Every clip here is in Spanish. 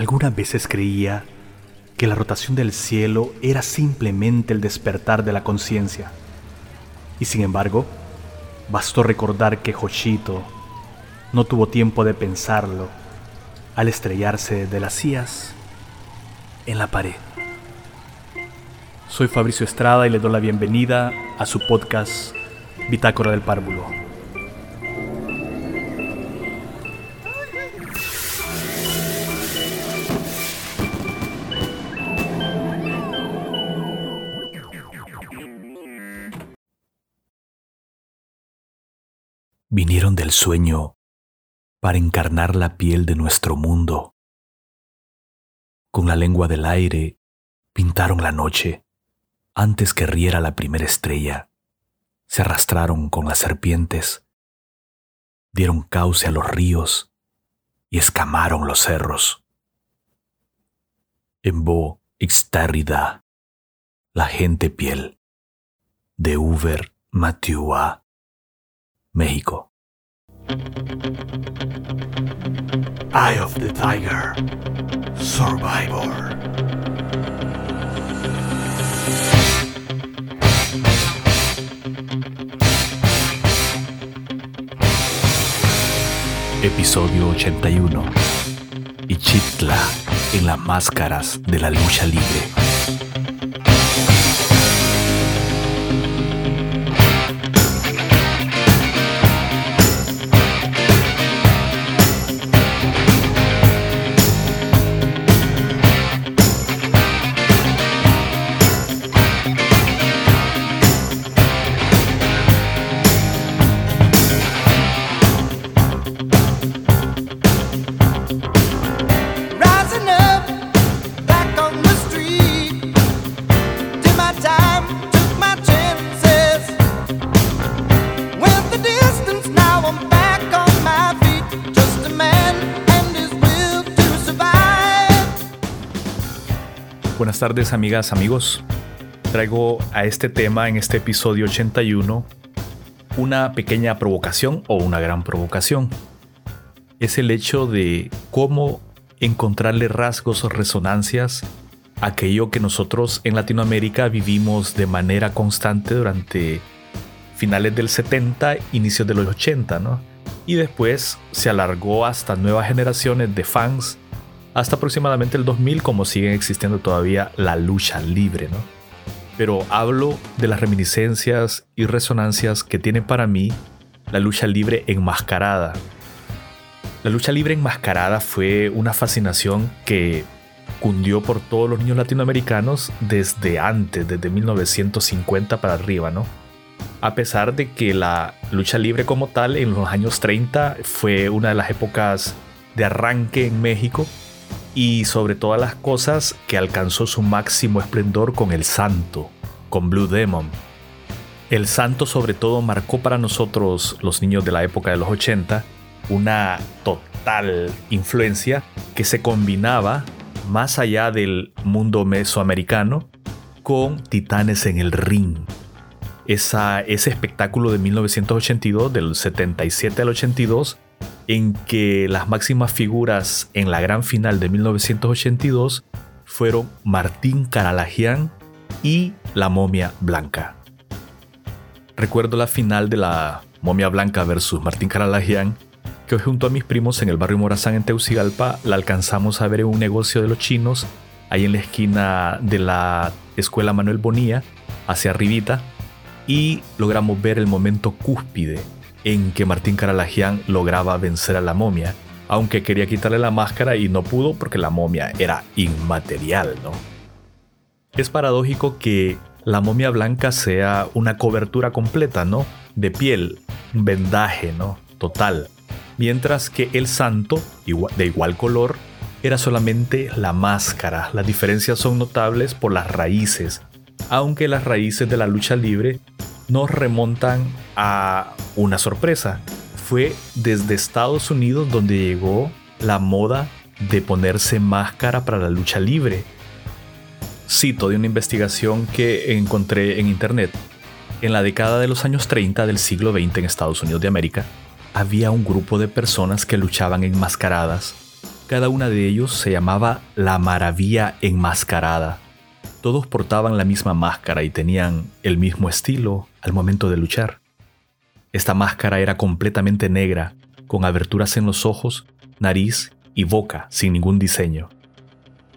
Algunas veces creía que la rotación del cielo era simplemente el despertar de la conciencia. Y sin embargo, bastó recordar que Hoshito no tuvo tiempo de pensarlo al estrellarse de las sillas en la pared. Soy Fabricio Estrada y le doy la bienvenida a su podcast Bitácora del Párvulo. Vinieron del sueño para encarnar la piel de nuestro mundo. Con la lengua del aire pintaron la noche antes que riera la primera estrella. Se arrastraron con las serpientes, dieron cauce a los ríos y escamaron los cerros. En Bo extárida, la gente piel, de Uber Matiua, México. Eye of the Tiger. Survivor. Episodio 81. Ichitla en las máscaras de la lucha libre. Buenas tardes amigas, amigos. Traigo a este tema en este episodio 81 una pequeña provocación o una gran provocación. Es el hecho de cómo encontrarle rasgos o resonancias a aquello que nosotros en Latinoamérica vivimos de manera constante durante finales del 70, inicios de los 80, ¿no? Y después se alargó hasta nuevas generaciones de fans hasta aproximadamente el 2000 como siguen existiendo todavía la lucha libre, ¿no? Pero hablo de las reminiscencias y resonancias que tiene para mí la lucha libre enmascarada. La lucha libre enmascarada fue una fascinación que cundió por todos los niños latinoamericanos desde antes, desde 1950 para arriba, ¿no? A pesar de que la lucha libre como tal en los años 30 fue una de las épocas de arranque en México, y sobre todas las cosas que alcanzó su máximo esplendor con el Santo, con Blue Demon. El Santo sobre todo marcó para nosotros, los niños de la época de los 80, una total influencia que se combinaba más allá del mundo mesoamericano con Titanes en el Ring. Esa, ese espectáculo de 1982, del 77 al 82, en que las máximas figuras en la gran final de 1982 fueron Martín Caralagian y la momia blanca. Recuerdo la final de la momia blanca versus Martín Caralagian, que junto a mis primos en el barrio Morazán en Teucigalpa la alcanzamos a ver en un negocio de los chinos, ahí en la esquina de la escuela Manuel Bonilla, hacia arribita, y logramos ver el momento cúspide en que Martín Caralagian lograba vencer a la momia, aunque quería quitarle la máscara y no pudo porque la momia era inmaterial, ¿no? Es paradójico que la momia blanca sea una cobertura completa, ¿no? De piel, vendaje, ¿no? Total. Mientras que el santo, de igual color, era solamente la máscara. Las diferencias son notables por las raíces, aunque las raíces de la lucha libre nos remontan a una sorpresa. Fue desde Estados Unidos donde llegó la moda de ponerse máscara para la lucha libre. Cito de una investigación que encontré en internet. En la década de los años 30 del siglo XX en Estados Unidos de América, había un grupo de personas que luchaban enmascaradas Cada una de ellos se llamaba la Maravilla Enmascarada. Todos portaban la misma máscara y tenían el mismo estilo al momento de luchar. Esta máscara era completamente negra, con aberturas en los ojos, nariz y boca sin ningún diseño.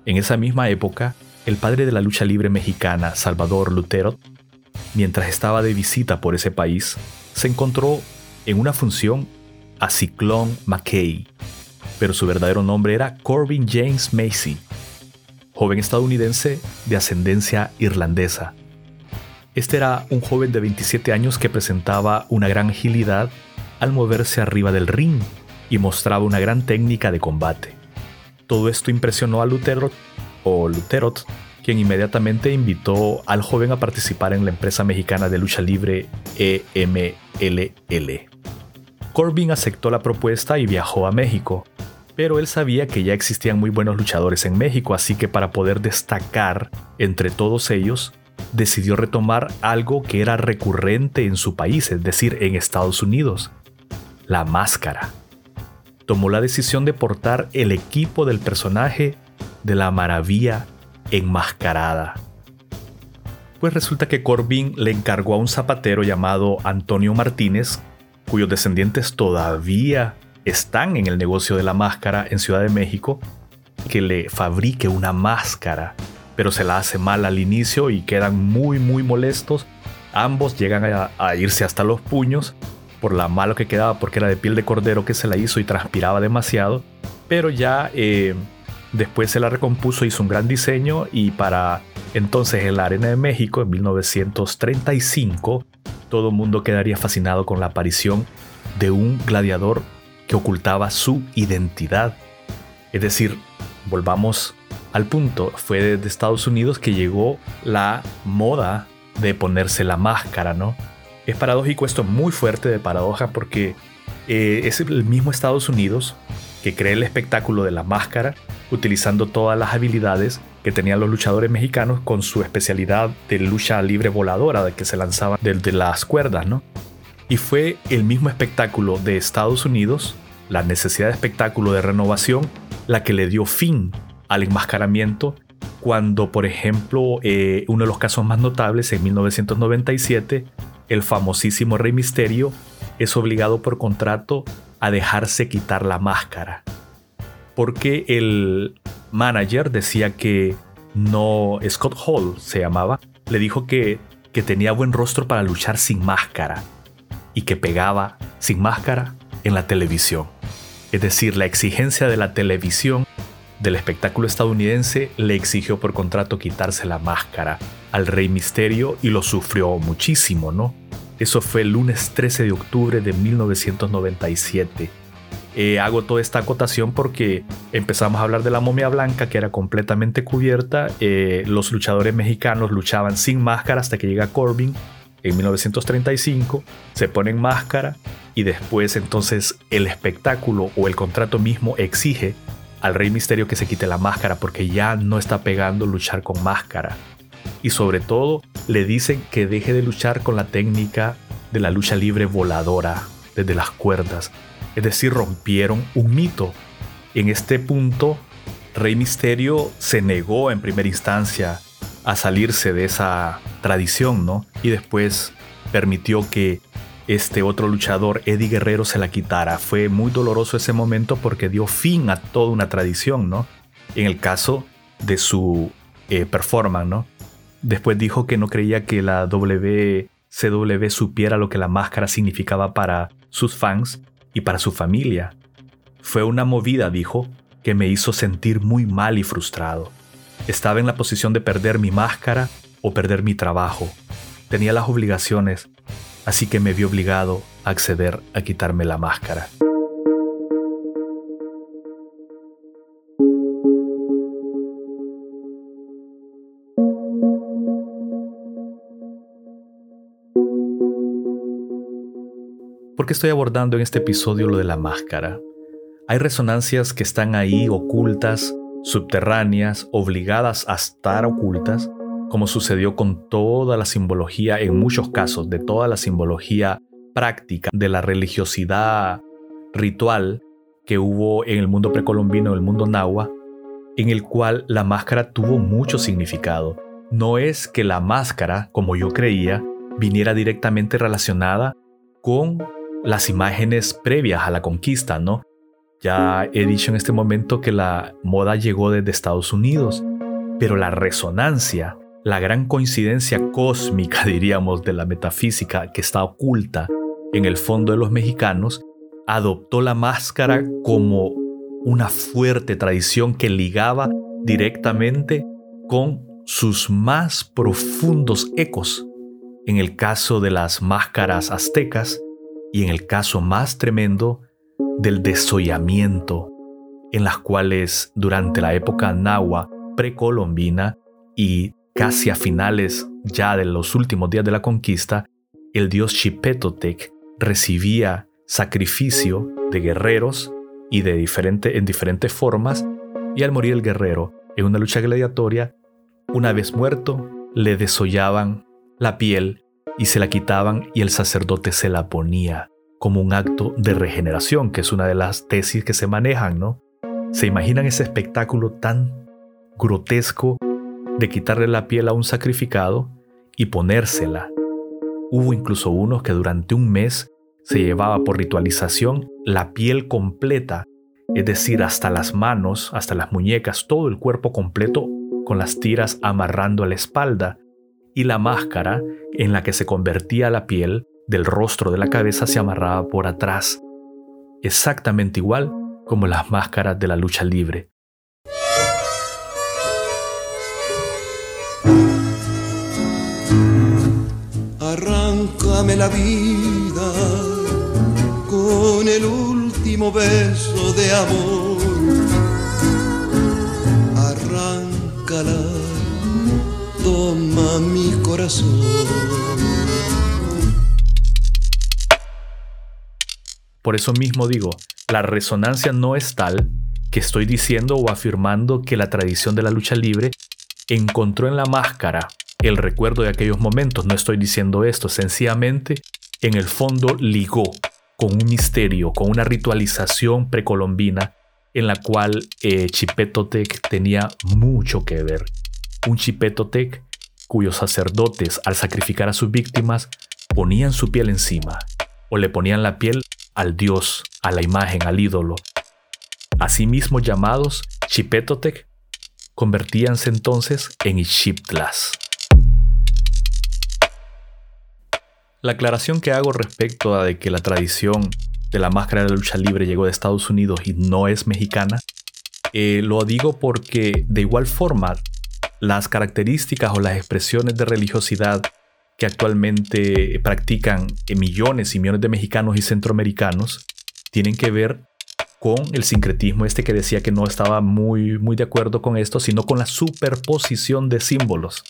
En esa misma época, el padre de la lucha libre mexicana, Salvador Lutero, mientras estaba de visita por ese país, se encontró en una función a Ciclón McKay, pero su verdadero nombre era Corbin James Macy, joven estadounidense de ascendencia irlandesa. Este era un joven de 27 años que presentaba una gran agilidad al moverse arriba del ring y mostraba una gran técnica de combate. Todo esto impresionó a Lutero o quien inmediatamente invitó al joven a participar en la empresa mexicana de lucha libre EMLL. Corbin aceptó la propuesta y viajó a México, pero él sabía que ya existían muy buenos luchadores en México, así que para poder destacar entre todos ellos, decidió retomar algo que era recurrente en su país, es decir, en Estados Unidos, la máscara. Tomó la decisión de portar el equipo del personaje de la maravilla enmascarada. Pues resulta que Corbin le encargó a un zapatero llamado Antonio Martínez, cuyos descendientes todavía están en el negocio de la máscara en Ciudad de México, que le fabrique una máscara, pero se la hace mal al inicio y quedan muy muy molestos. Ambos llegan a, irse hasta los puños por la malo que quedaba porque era de piel de cordero que se la hizo y transpiraba demasiado, pero ya eh, después se la recompuso, hizo un gran diseño y para entonces en la Arena de México en 1935 todo el mundo quedaría fascinado con la aparición de un gladiador que ocultaba su identidad. Es decir, volvamos al punto, fue desde Estados Unidos que llegó la moda de ponerse la máscara, ¿no? Es paradójico esto, muy fuerte de paradoja, porque eh, es el mismo Estados Unidos que crea el espectáculo de la máscara, utilizando todas las habilidades que tenían los luchadores mexicanos con su especialidad de lucha libre voladora, de que se lanzaban desde las cuerdas, ¿no? Y fue el mismo espectáculo de Estados Unidos, la necesidad de espectáculo de renovación, la que le dio fin al enmascaramiento cuando, por ejemplo, eh, uno de los casos más notables, en 1997, el famosísimo Rey Misterio es obligado por contrato a dejarse quitar la máscara. Porque el manager decía que no, Scott Hall se llamaba, le dijo que, que tenía buen rostro para luchar sin máscara y que pegaba sin máscara en la televisión. Es decir, la exigencia de la televisión del espectáculo estadounidense le exigió por contrato quitarse la máscara al Rey Misterio y lo sufrió muchísimo, ¿no? Eso fue el lunes 13 de octubre de 1997. Eh, hago toda esta acotación porque empezamos a hablar de la momia blanca que era completamente cubierta. Eh, los luchadores mexicanos luchaban sin máscara hasta que llega Corbin en 1935, se ponen máscara y después entonces el espectáculo o el contrato mismo exige al Rey Misterio que se quite la máscara porque ya no está pegando luchar con máscara. Y sobre todo le dicen que deje de luchar con la técnica de la lucha libre voladora desde las cuerdas. Es decir, rompieron un mito. En este punto, Rey Misterio se negó en primera instancia a salirse de esa tradición, ¿no? Y después permitió que este otro luchador, Eddie Guerrero, se la quitara. Fue muy doloroso ese momento porque dio fin a toda una tradición, ¿no? En el caso de su eh, performance, ¿no? Después dijo que no creía que la WCW supiera lo que la máscara significaba para sus fans y para su familia. Fue una movida, dijo, que me hizo sentir muy mal y frustrado. Estaba en la posición de perder mi máscara o perder mi trabajo. Tenía las obligaciones, así que me vi obligado a acceder a quitarme la máscara. ¿Por qué estoy abordando en este episodio lo de la máscara? Hay resonancias que están ahí ocultas subterráneas, obligadas a estar ocultas, como sucedió con toda la simbología, en muchos casos, de toda la simbología práctica de la religiosidad ritual que hubo en el mundo precolombino, en el mundo nahua, en el cual la máscara tuvo mucho significado. No es que la máscara, como yo creía, viniera directamente relacionada con las imágenes previas a la conquista, ¿no? Ya he dicho en este momento que la moda llegó desde Estados Unidos, pero la resonancia, la gran coincidencia cósmica, diríamos, de la metafísica que está oculta en el fondo de los mexicanos, adoptó la máscara como una fuerte tradición que ligaba directamente con sus más profundos ecos. En el caso de las máscaras aztecas y en el caso más tremendo del desollamiento, en las cuales durante la época nahua precolombina y casi a finales ya de los últimos días de la conquista, el dios Chipetotec recibía sacrificio de guerreros y de diferente, en diferentes formas, y al morir el guerrero en una lucha gladiatoria, una vez muerto, le desollaban la piel y se la quitaban y el sacerdote se la ponía como un acto de regeneración, que es una de las tesis que se manejan, ¿no? ¿Se imaginan ese espectáculo tan grotesco de quitarle la piel a un sacrificado y ponérsela? Hubo incluso unos que durante un mes se llevaba por ritualización la piel completa, es decir, hasta las manos, hasta las muñecas, todo el cuerpo completo con las tiras amarrando a la espalda y la máscara en la que se convertía la piel del rostro de la cabeza se amarraba por atrás, exactamente igual como las máscaras de la lucha libre. Arráncame la vida con el último beso de amor. Arráncala, toma mi corazón. Por eso mismo digo, la resonancia no es tal que estoy diciendo o afirmando que la tradición de la lucha libre encontró en la máscara el recuerdo de aquellos momentos. No estoy diciendo esto, sencillamente en el fondo ligó con un misterio, con una ritualización precolombina en la cual eh, Chipetotec tenía mucho que ver. Un Chipetotec cuyos sacerdotes al sacrificar a sus víctimas ponían su piel encima o le ponían la piel al dios, a la imagen, al ídolo. Asimismo llamados Chipetotec, convertíanse entonces en Ixiptlas. La aclaración que hago respecto a de que la tradición de la máscara de la lucha libre llegó de Estados Unidos y no es mexicana, eh, lo digo porque de igual forma las características o las expresiones de religiosidad que actualmente practican millones y millones de mexicanos y centroamericanos tienen que ver con el sincretismo este que decía que no estaba muy, muy de acuerdo con esto, sino con la superposición de símbolos.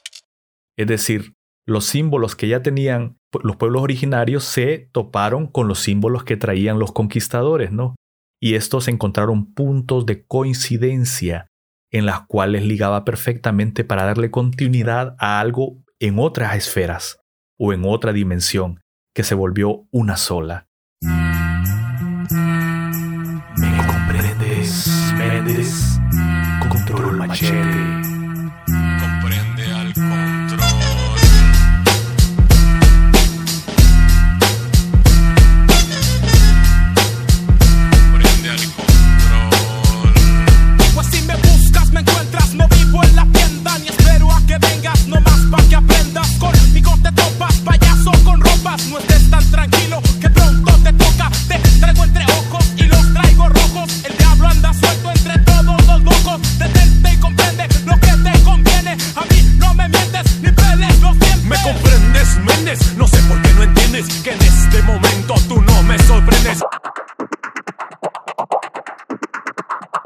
Es decir, los símbolos que ya tenían los pueblos originarios se toparon con los símbolos que traían los conquistadores, ¿no? Y estos encontraron puntos de coincidencia en las cuales ligaba perfectamente para darle continuidad a algo en otras esferas o en otra dimensión que se volvió una sola.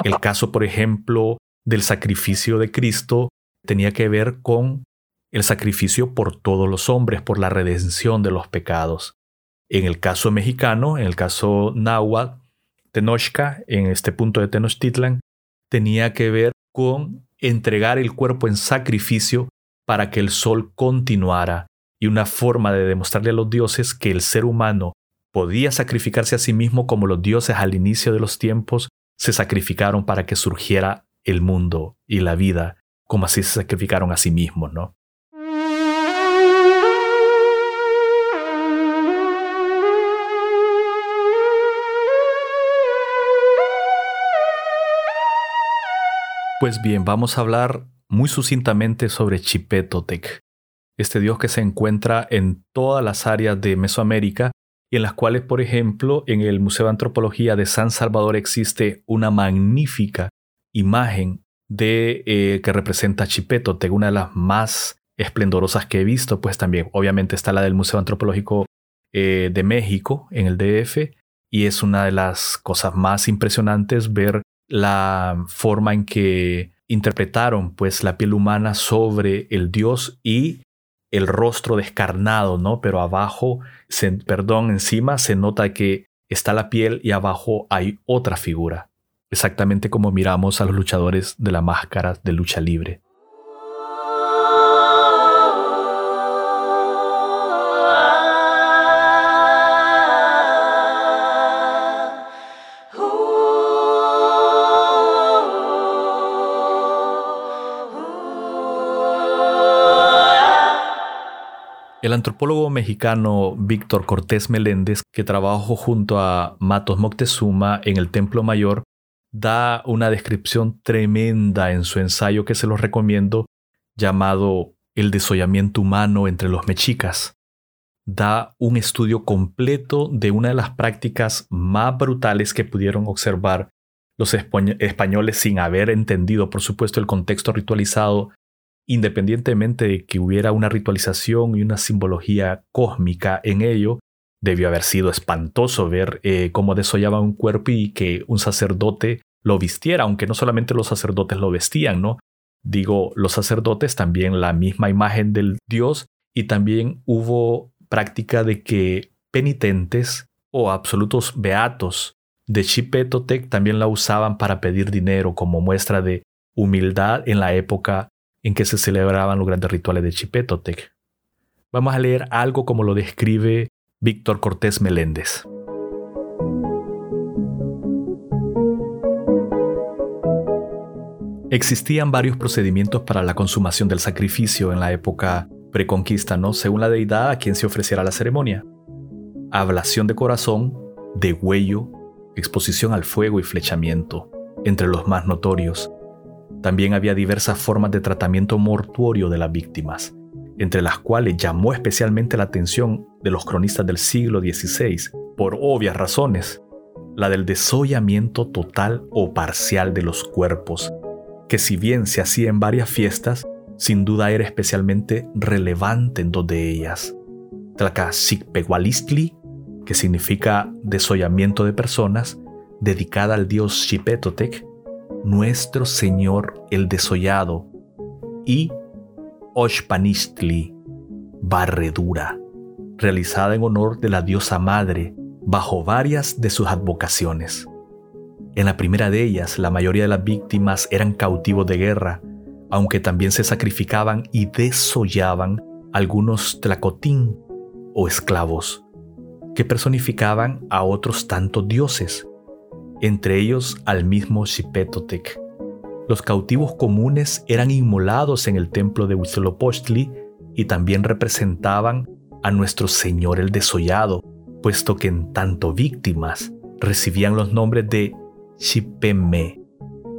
El caso, por ejemplo, del sacrificio de Cristo tenía que ver con el sacrificio por todos los hombres, por la redención de los pecados. En el caso mexicano, en el caso náhuatl, Tenochca, en este punto de Tenochtitlan, tenía que ver con entregar el cuerpo en sacrificio para que el sol continuara y una forma de demostrarle a los dioses que el ser humano podía sacrificarse a sí mismo como los dioses al inicio de los tiempos se sacrificaron para que surgiera el mundo y la vida, como así se sacrificaron a sí mismos, ¿no? Pues bien, vamos a hablar muy sucintamente sobre Chipetotec, este dios que se encuentra en todas las áreas de Mesoamérica y en las cuales, por ejemplo, en el Museo de Antropología de San Salvador existe una magnífica imagen de eh, que representa a Chipetotec, una de las más esplendorosas que he visto, pues también obviamente está la del Museo Antropológico eh, de México en el DF y es una de las cosas más impresionantes ver la forma en que interpretaron pues la piel humana sobre el dios y el rostro descarnado, ¿no? Pero abajo, perdón, encima se nota que está la piel y abajo hay otra figura, exactamente como miramos a los luchadores de la máscara de lucha libre. El antropólogo mexicano Víctor Cortés Meléndez, que trabajó junto a Matos Moctezuma en el Templo Mayor, da una descripción tremenda en su ensayo que se los recomiendo, llamado El desollamiento humano entre los mexicas. Da un estudio completo de una de las prácticas más brutales que pudieron observar los españoles sin haber entendido, por supuesto, el contexto ritualizado independientemente de que hubiera una ritualización y una simbología cósmica en ello, debió haber sido espantoso ver eh, cómo desollaba un cuerpo y que un sacerdote lo vistiera, aunque no solamente los sacerdotes lo vestían, ¿no? Digo, los sacerdotes también la misma imagen del Dios y también hubo práctica de que penitentes o absolutos beatos de Chipetotec también la usaban para pedir dinero como muestra de humildad en la época en que se celebraban los grandes rituales de Chipetotec. Vamos a leer algo como lo describe Víctor Cortés Meléndez. Existían varios procedimientos para la consumación del sacrificio en la época preconquista, ¿no? Según la deidad a quien se ofreciera la ceremonia. Ablación de corazón, degüello, exposición al fuego y flechamiento, entre los más notorios. También había diversas formas de tratamiento mortuorio de las víctimas, entre las cuales llamó especialmente la atención de los cronistas del siglo XVI, por obvias razones, la del desollamiento total o parcial de los cuerpos, que si bien se hacía en varias fiestas, sin duda era especialmente relevante en dos de ellas. Tlacaxicpehualistli, que significa desollamiento de personas, dedicada al dios Xipetotec, nuestro Señor el Desollado, y Oshpanistli, barredura, realizada en honor de la diosa madre bajo varias de sus advocaciones. En la primera de ellas, la mayoría de las víctimas eran cautivos de guerra, aunque también se sacrificaban y desollaban algunos tlacotín o esclavos, que personificaban a otros tantos dioses, entre ellos al mismo Xipetotec. Los cautivos comunes eran inmolados en el templo de Huitzilopochtli y también representaban a nuestro Señor el desollado, puesto que en tanto víctimas recibían los nombres de Xipeme,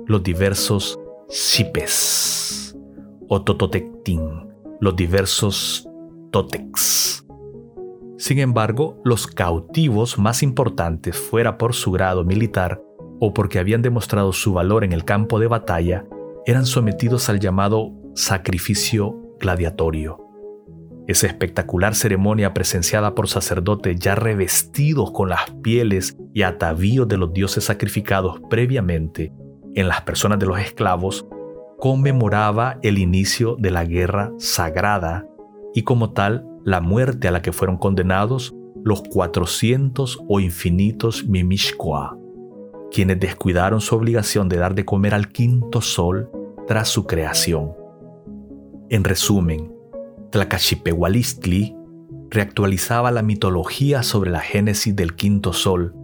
los diversos Xipes, o Tototectín, los diversos Totex. Sin embargo, los cautivos más importantes, fuera por su grado militar o porque habían demostrado su valor en el campo de batalla, eran sometidos al llamado sacrificio gladiatorio. Esa espectacular ceremonia presenciada por sacerdotes ya revestidos con las pieles y atavíos de los dioses sacrificados previamente en las personas de los esclavos, conmemoraba el inicio de la guerra sagrada y como tal la muerte a la que fueron condenados los 400 o infinitos Mimishkoa, quienes descuidaron su obligación de dar de comer al quinto sol tras su creación. En resumen, Tlacachipehualistli reactualizaba la mitología sobre la génesis del quinto sol,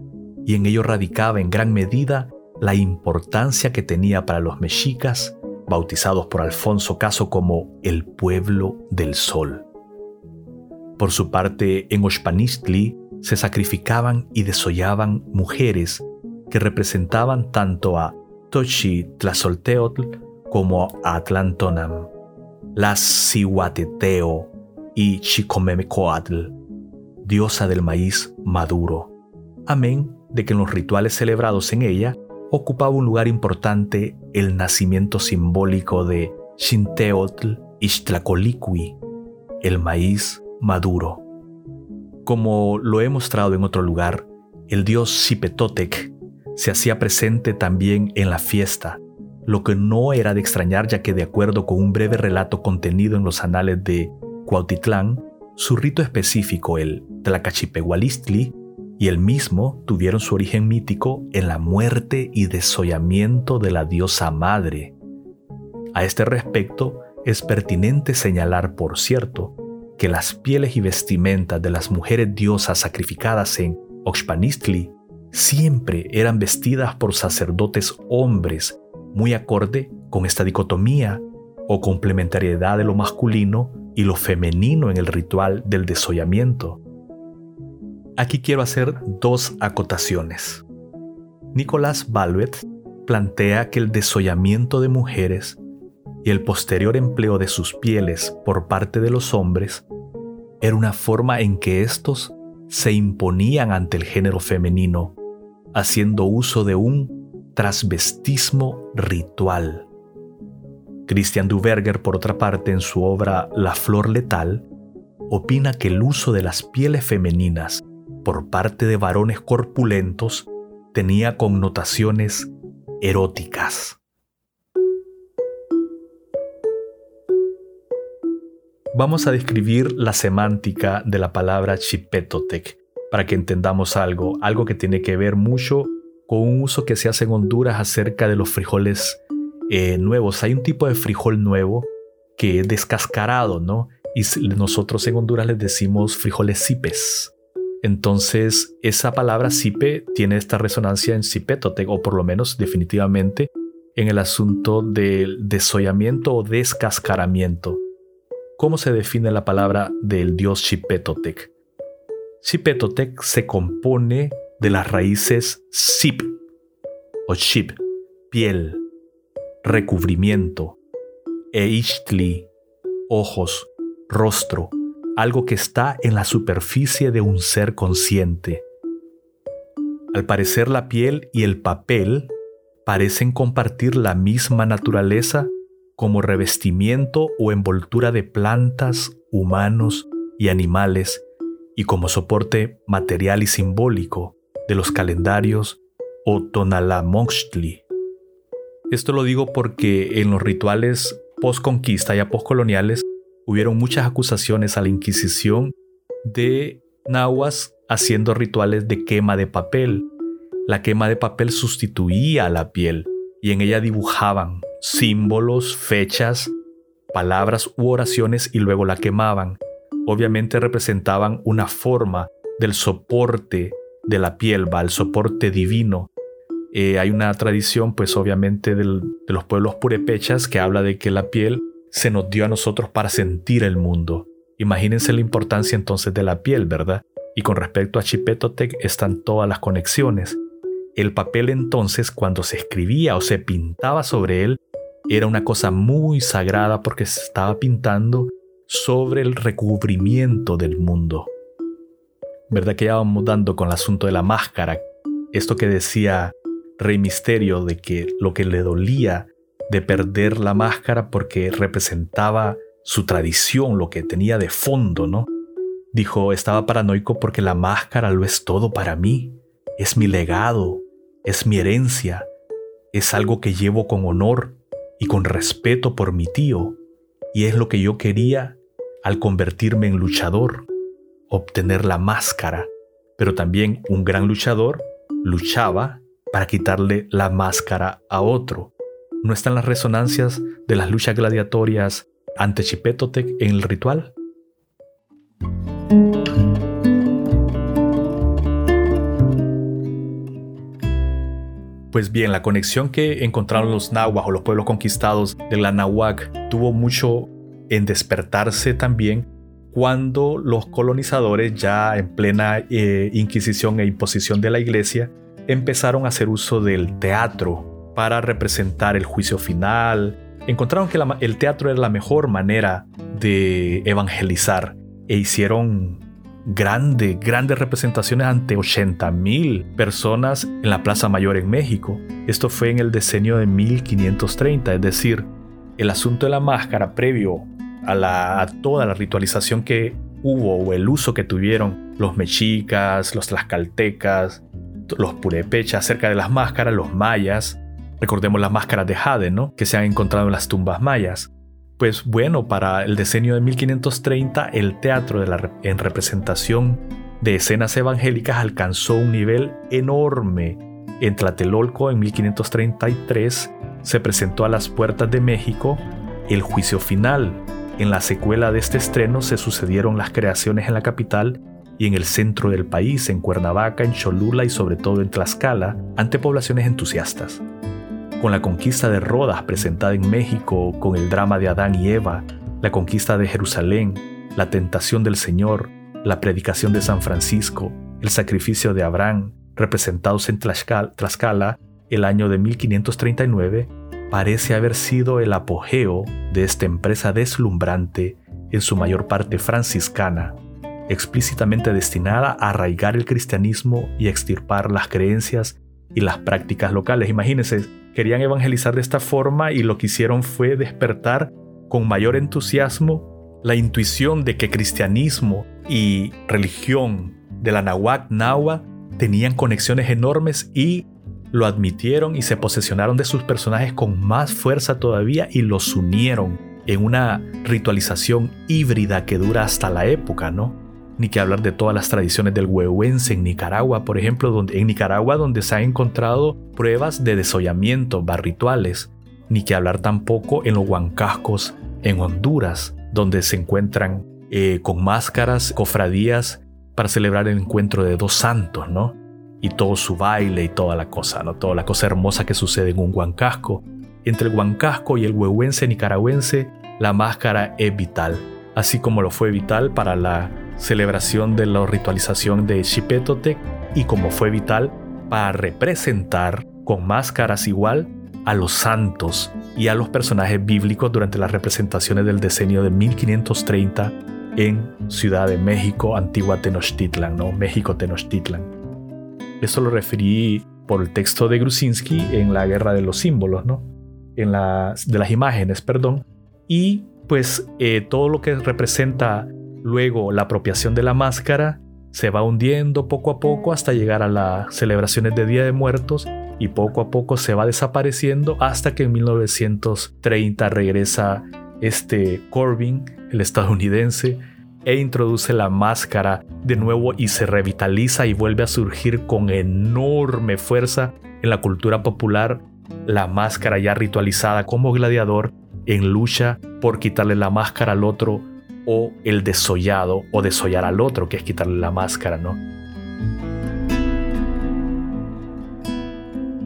y en ello radicaba en gran medida la importancia que tenía para los mexicas, bautizados por Alfonso Caso como el pueblo del sol. Por su parte, en Oxpanistli se sacrificaban y desollaban mujeres que representaban tanto a Tochi Tlazolteotl como a Atlantonam, las Cihuateteo y Chicomemecoatl, diosa del maíz maduro. Amén de que en los rituales celebrados en ella ocupaba un lugar importante el nacimiento simbólico de Xinteotl Ixtlacoliqui, el maíz maduro. Como lo he mostrado en otro lugar, el dios Xipetotec se hacía presente también en la fiesta, lo que no era de extrañar ya que de acuerdo con un breve relato contenido en los anales de Cuautitlán, su rito específico, el Tlacachipehualistli, y el mismo tuvieron su origen mítico en la muerte y desollamiento de la diosa madre. A este respecto, es pertinente señalar, por cierto, que las pieles y vestimentas de las mujeres diosas sacrificadas en Oxpanistli siempre eran vestidas por sacerdotes hombres, muy acorde con esta dicotomía o complementariedad de lo masculino y lo femenino en el ritual del desollamiento. Aquí quiero hacer dos acotaciones. Nicolás Balvet plantea que el desollamiento de mujeres y el posterior empleo de sus pieles por parte de los hombres era una forma en que éstos se imponían ante el género femenino, haciendo uso de un transvestismo ritual. Christian Duverger, por otra parte, en su obra La Flor Letal, opina que el uso de las pieles femeninas por parte de varones corpulentos tenía connotaciones eróticas. Vamos a describir la semántica de la palabra chipetotec para que entendamos algo, algo que tiene que ver mucho con un uso que se hace en Honduras acerca de los frijoles eh, nuevos. Hay un tipo de frijol nuevo que es descascarado, ¿no? Y nosotros en Honduras les decimos frijoles cipes. Entonces, esa palabra cipe tiene esta resonancia en cipetotec, o por lo menos definitivamente en el asunto del desollamiento o descascaramiento. ¿Cómo se define la palabra del dios Chipetotec? Chipetotec se compone de las raíces sip o chip, piel, recubrimiento, e ojos, rostro, algo que está en la superficie de un ser consciente. Al parecer la piel y el papel parecen compartir la misma naturaleza como revestimiento o envoltura de plantas, humanos y animales, y como soporte material y simbólico de los calendarios o Tonalamochtli. Esto lo digo porque en los rituales post-conquista y postcoloniales hubieron muchas acusaciones a la Inquisición de nahuas haciendo rituales de quema de papel. La quema de papel sustituía a la piel y en ella dibujaban símbolos, fechas, palabras u oraciones y luego la quemaban. Obviamente representaban una forma del soporte de la piel, va, el soporte divino. Eh, hay una tradición, pues obviamente de los pueblos purepechas que habla de que la piel se nos dio a nosotros para sentir el mundo. Imagínense la importancia entonces de la piel, ¿verdad? Y con respecto a Chipetotec están todas las conexiones. El papel entonces, cuando se escribía o se pintaba sobre él, era una cosa muy sagrada porque se estaba pintando sobre el recubrimiento del mundo. ¿Verdad que ya vamos dando con el asunto de la máscara? Esto que decía Rey Misterio de que lo que le dolía de perder la máscara porque representaba su tradición, lo que tenía de fondo, ¿no? Dijo, estaba paranoico porque la máscara lo es todo para mí, es mi legado, es mi herencia, es algo que llevo con honor y con respeto por mi tío, y es lo que yo quería al convertirme en luchador, obtener la máscara, pero también un gran luchador luchaba para quitarle la máscara a otro. ¿No están las resonancias de las luchas gladiatorias ante Chipetotec en el ritual? Pues bien, la conexión que encontraron los nahuas o los pueblos conquistados de la Nahuac tuvo mucho en despertarse también cuando los colonizadores, ya en plena eh, inquisición e imposición de la iglesia, empezaron a hacer uso del teatro para representar el juicio final. Encontraron que el teatro era la mejor manera de evangelizar e hicieron grandes, grandes representaciones ante 80 mil personas en la Plaza Mayor en México. Esto fue en el decenio de 1530, es decir, el asunto de la máscara previo a, toda la ritualización que hubo o el uso que tuvieron los mexicas, los tlaxcaltecas, los purépechas acerca de las máscaras, los mayas. Recordemos las máscaras de jade, ¿no? Que se han encontrado en las tumbas mayas. Pues bueno, para el decenio de 1530 el teatro de la, en representación de escenas evangélicas alcanzó un nivel enorme. En Tlatelolco en 1533 se presentó a las puertas de México el juicio final, en la secuela de este estreno se sucedieron las creaciones en la capital y en el centro del país, en Cuernavaca, en Cholula y sobre todo en Tlaxcala, ante poblaciones entusiastas. Con la conquista de Rodas presentada en México, con el drama de Adán y Eva, la conquista de Jerusalén, la tentación del Señor, la predicación de San Francisco, el sacrificio de Abraham, representados en Tlaxcala el año de 1539, parece haber sido el apogeo de esta empresa deslumbrante, en su mayor parte franciscana, explícitamente destinada a arraigar el cristianismo y extirpar las creencias y las prácticas locales. Imagínense, querían evangelizar de esta forma y lo que hicieron fue despertar con mayor entusiasmo la intuición de que cristianismo y religión de la Nahuac Nahua tenían conexiones enormes y lo admitieron y se posesionaron de sus personajes con más fuerza todavía y los unieron en una ritualización híbrida que dura hasta la época, ¿no? Ni que hablar de todas las tradiciones del huehuense en Nicaragua, por ejemplo, donde, en Nicaragua donde se han encontrado pruebas de desollamiento, barrituales, ni que hablar tampoco en los huancascos en Honduras, donde se encuentran eh, con máscaras, cofradías para celebrar el encuentro de dos santos, ¿no? y todo su baile y toda la cosa, ¿no? Toda la cosa hermosa que sucede en un huancasco. Entre el huancasco y el huehuense nicaragüense, la máscara es vital, así como lo fue vital para la celebración de la ritualización de Xipetotec y como fue vital para representar con máscaras igual a los santos y a los personajes bíblicos durante las representaciones del decenio de 1530 en Ciudad de México, antigua Tenochtitlan, ¿no? México Tenochtitlan. Eso lo referí por el texto de Grusinski en la Guerra de los Símbolos, ¿no? En las, de las imágenes, perdón. Y pues eh, todo lo que representa luego la apropiación de la máscara se va hundiendo poco a poco hasta llegar a las celebraciones de Día de Muertos y poco a poco se va desapareciendo hasta que en 1930 regresa este Corbin, el estadounidense, e introduce la máscara de nuevo y se revitaliza y vuelve a surgir con enorme fuerza en la cultura popular la máscara ya ritualizada como gladiador en lucha por quitarle la máscara al otro o el desollado o desollar al otro, que es quitarle la máscara, ¿no?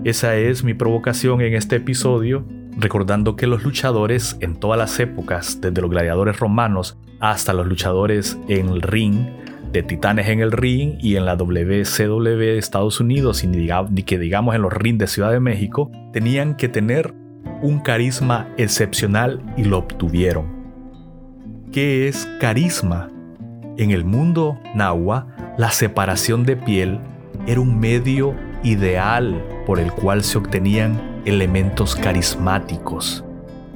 Esa es mi provocación en este episodio, recordando que los luchadores en todas las épocas, desde los gladiadores romanos hasta los luchadores en el ring, de titanes en el ring y en la WCW de Estados Unidos y ni, que digamos en los ring de Ciudad de México, tenían que tener un carisma excepcional y lo obtuvieron. ¿Qué es carisma? En el mundo nahua, la separación de piel era un medio ideal por el cual se obtenían elementos carismáticos.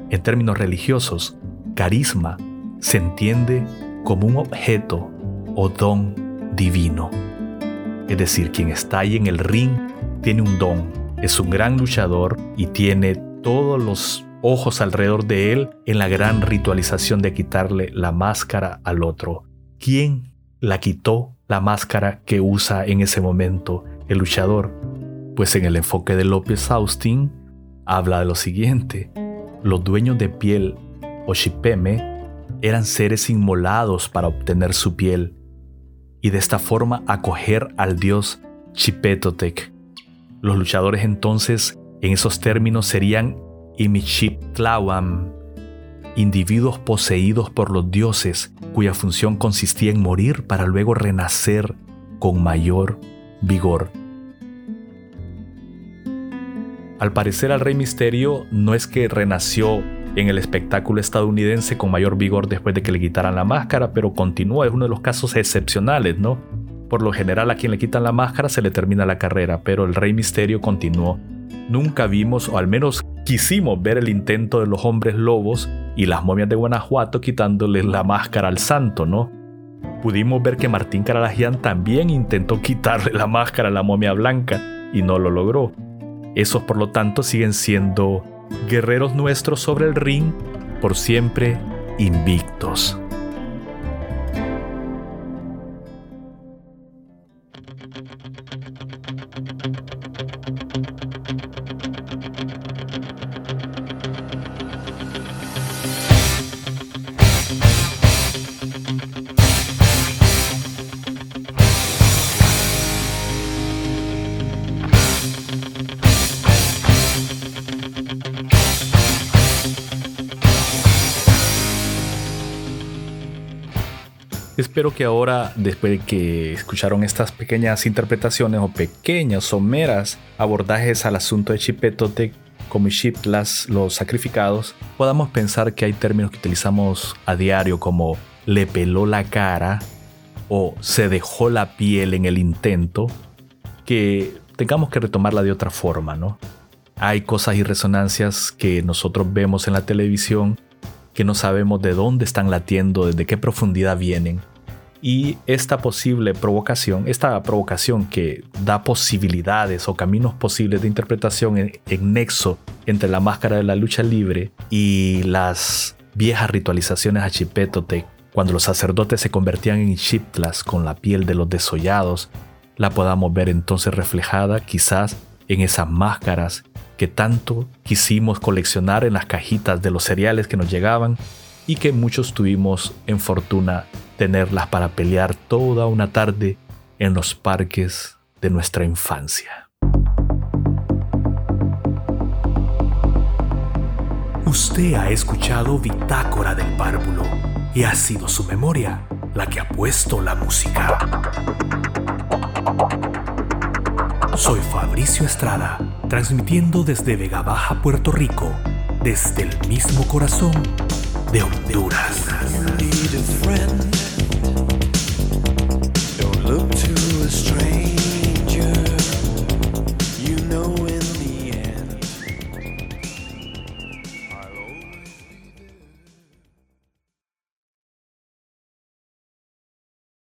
En términos religiosos, carisma se entiende como un objeto o don divino. Es decir, quien está ahí en el ring tiene un don, es un gran luchador y tiene todos los ojos alrededor de él en la gran ritualización de quitarle la máscara al otro. ¿Quién la quitó la máscara que usa en ese momento el luchador? Pues en el enfoque de López Austin habla de lo siguiente. Los dueños de piel o shipeme eran seres inmolados para obtener su piel y de esta forma acoger al dios Chipetotec. Los luchadores entonces en esos términos serían Tlawam, individuos poseídos por los dioses cuya función consistía en morir para luego renacer con mayor vigor. Al parecer al Rey Misterio no es que renació en el espectáculo estadounidense con mayor vigor después de que le quitaran la máscara, pero continúa, es uno de los casos excepcionales, ¿no? Por lo general a quien le quitan la máscara se le termina la carrera, pero el Rey Misterio continuó. Nunca vimos, o al menos quisimos ver el intento de los hombres lobos y las momias de Guanajuato quitándoles la máscara al santo, ¿no? Pudimos ver que Martín Caralajian también intentó quitarle la máscara a la momia blanca y no lo logró. Esos por lo tanto siguen siendo guerreros nuestros sobre el ring por siempre invictos. Espero que ahora, después de que escucharon estas pequeñas interpretaciones o pequeñas, someras abordajes al asunto de Chipetote como Chiplas, los sacrificados, podamos pensar que hay términos que utilizamos a diario como le peló la cara o se dejó la piel en el intento, que tengamos que retomarla de otra forma, ¿no? Hay cosas y resonancias que nosotros vemos en la televisión que no sabemos de dónde están latiendo, desde qué profundidad vienen. Y esta posible provocación, esta provocación que da posibilidades o caminos posibles de interpretación en, nexo entre la máscara de la lucha libre y las viejas ritualizaciones a Chipetotec, cuando los sacerdotes se convertían en chiptlas con la piel de los desollados, la podamos ver entonces reflejada quizás en esas máscaras que tanto quisimos coleccionar en las cajitas de los cereales que nos llegaban y que muchos tuvimos en fortuna tenerlas para pelear toda una tarde en los parques de nuestra infancia. Usted ha escuchado Bitácora del Párvulo y ha sido su memoria la que ha puesto la música. Soy Fabricio Estrada, transmitiendo desde Vega Baja, Puerto Rico, desde el mismo corazón de Honduras.